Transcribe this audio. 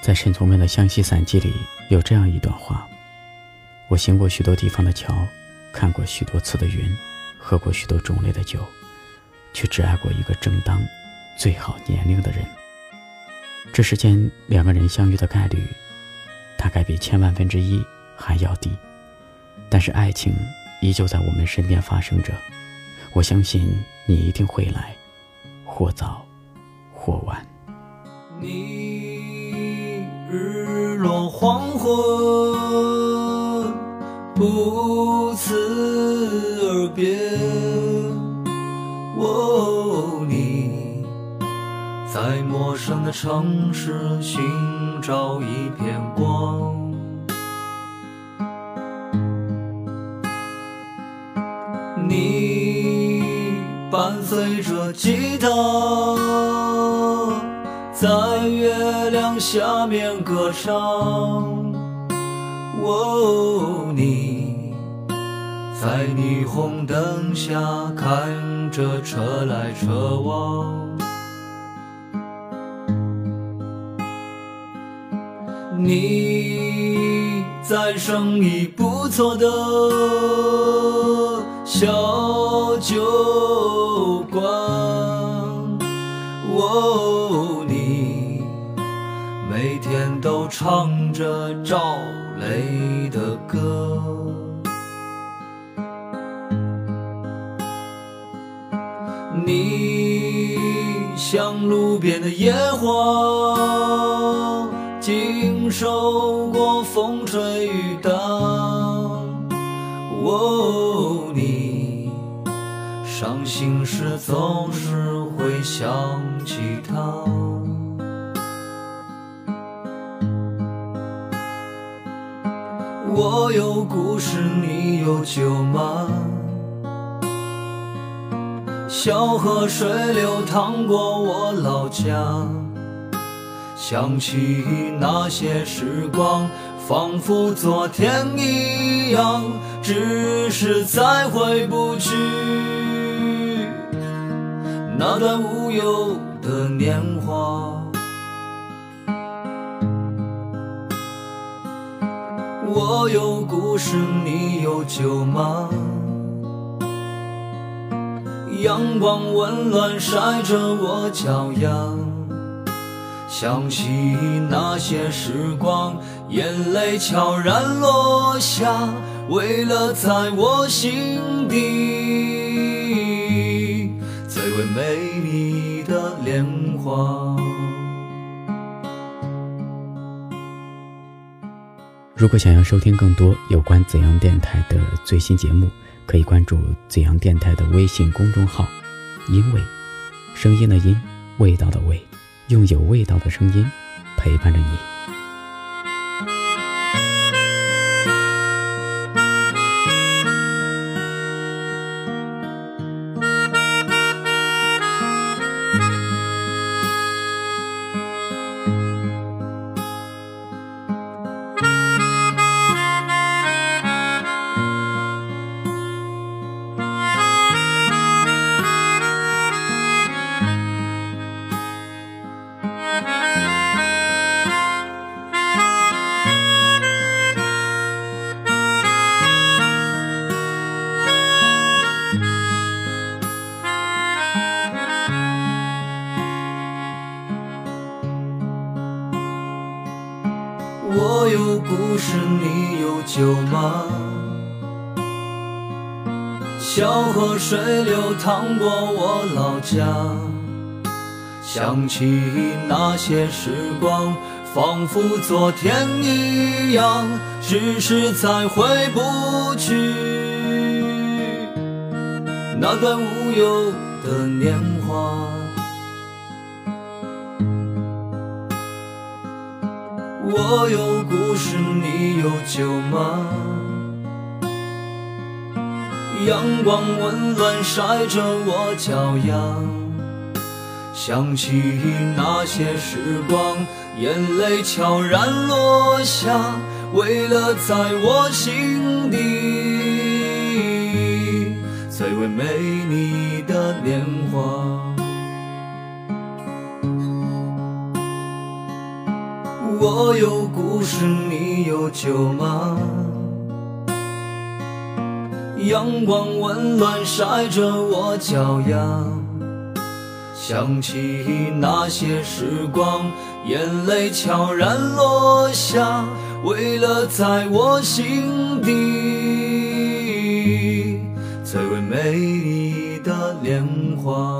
在沈从文的《湘西散记》里有这样一段话：我行过许多地方的桥，看过许多次的云，喝过许多种类的酒，却只爱过一个正当、最好年龄的人。这世间两个人相遇的概率，大概比千万分之一还要低，但是爱情依旧在我们身边发生着。我相信你一定会来，或早或晚。你黄昏不辞而别，哦，你在陌生的城市寻找一片光，你伴随着吉他。在月亮下面歌唱，哦，你在霓虹灯下看着车来车往，你在生意不错的小酒馆，哦。每天都唱着赵雷的歌，你像路边的野花，经受过风吹雨打。哦，你伤心时总是会想起他。我有故事，你有酒吗？小河水流淌过我老家，想起那些时光，仿佛昨天一样，只是再回不去那段无忧的年华。我有故事，你有酒吗？阳光温暖晒着我脚丫，想起那些时光，眼泪悄然落下，为了在我心底最为美丽的莲花。如果想要收听更多有关紫阳电台的最新节目，可以关注紫阳电台的微信公众号“因为声音的音，味道的味”，用有味道的声音陪伴着你。我有故事，你有酒吗？小河水流淌过我老家，想起那些时光，仿佛昨天一样，只是再回不去那段无忧的年华。我有故事，你有酒吗？阳光温暖晒着我脚丫，想起那些时光，眼泪悄然落下，为了在我心底最为美丽的年华。我有故事，你有酒吗？阳光温暖晒着我脚丫，想起那些时光，眼泪悄然落下，为了在我心底最为美丽的莲花。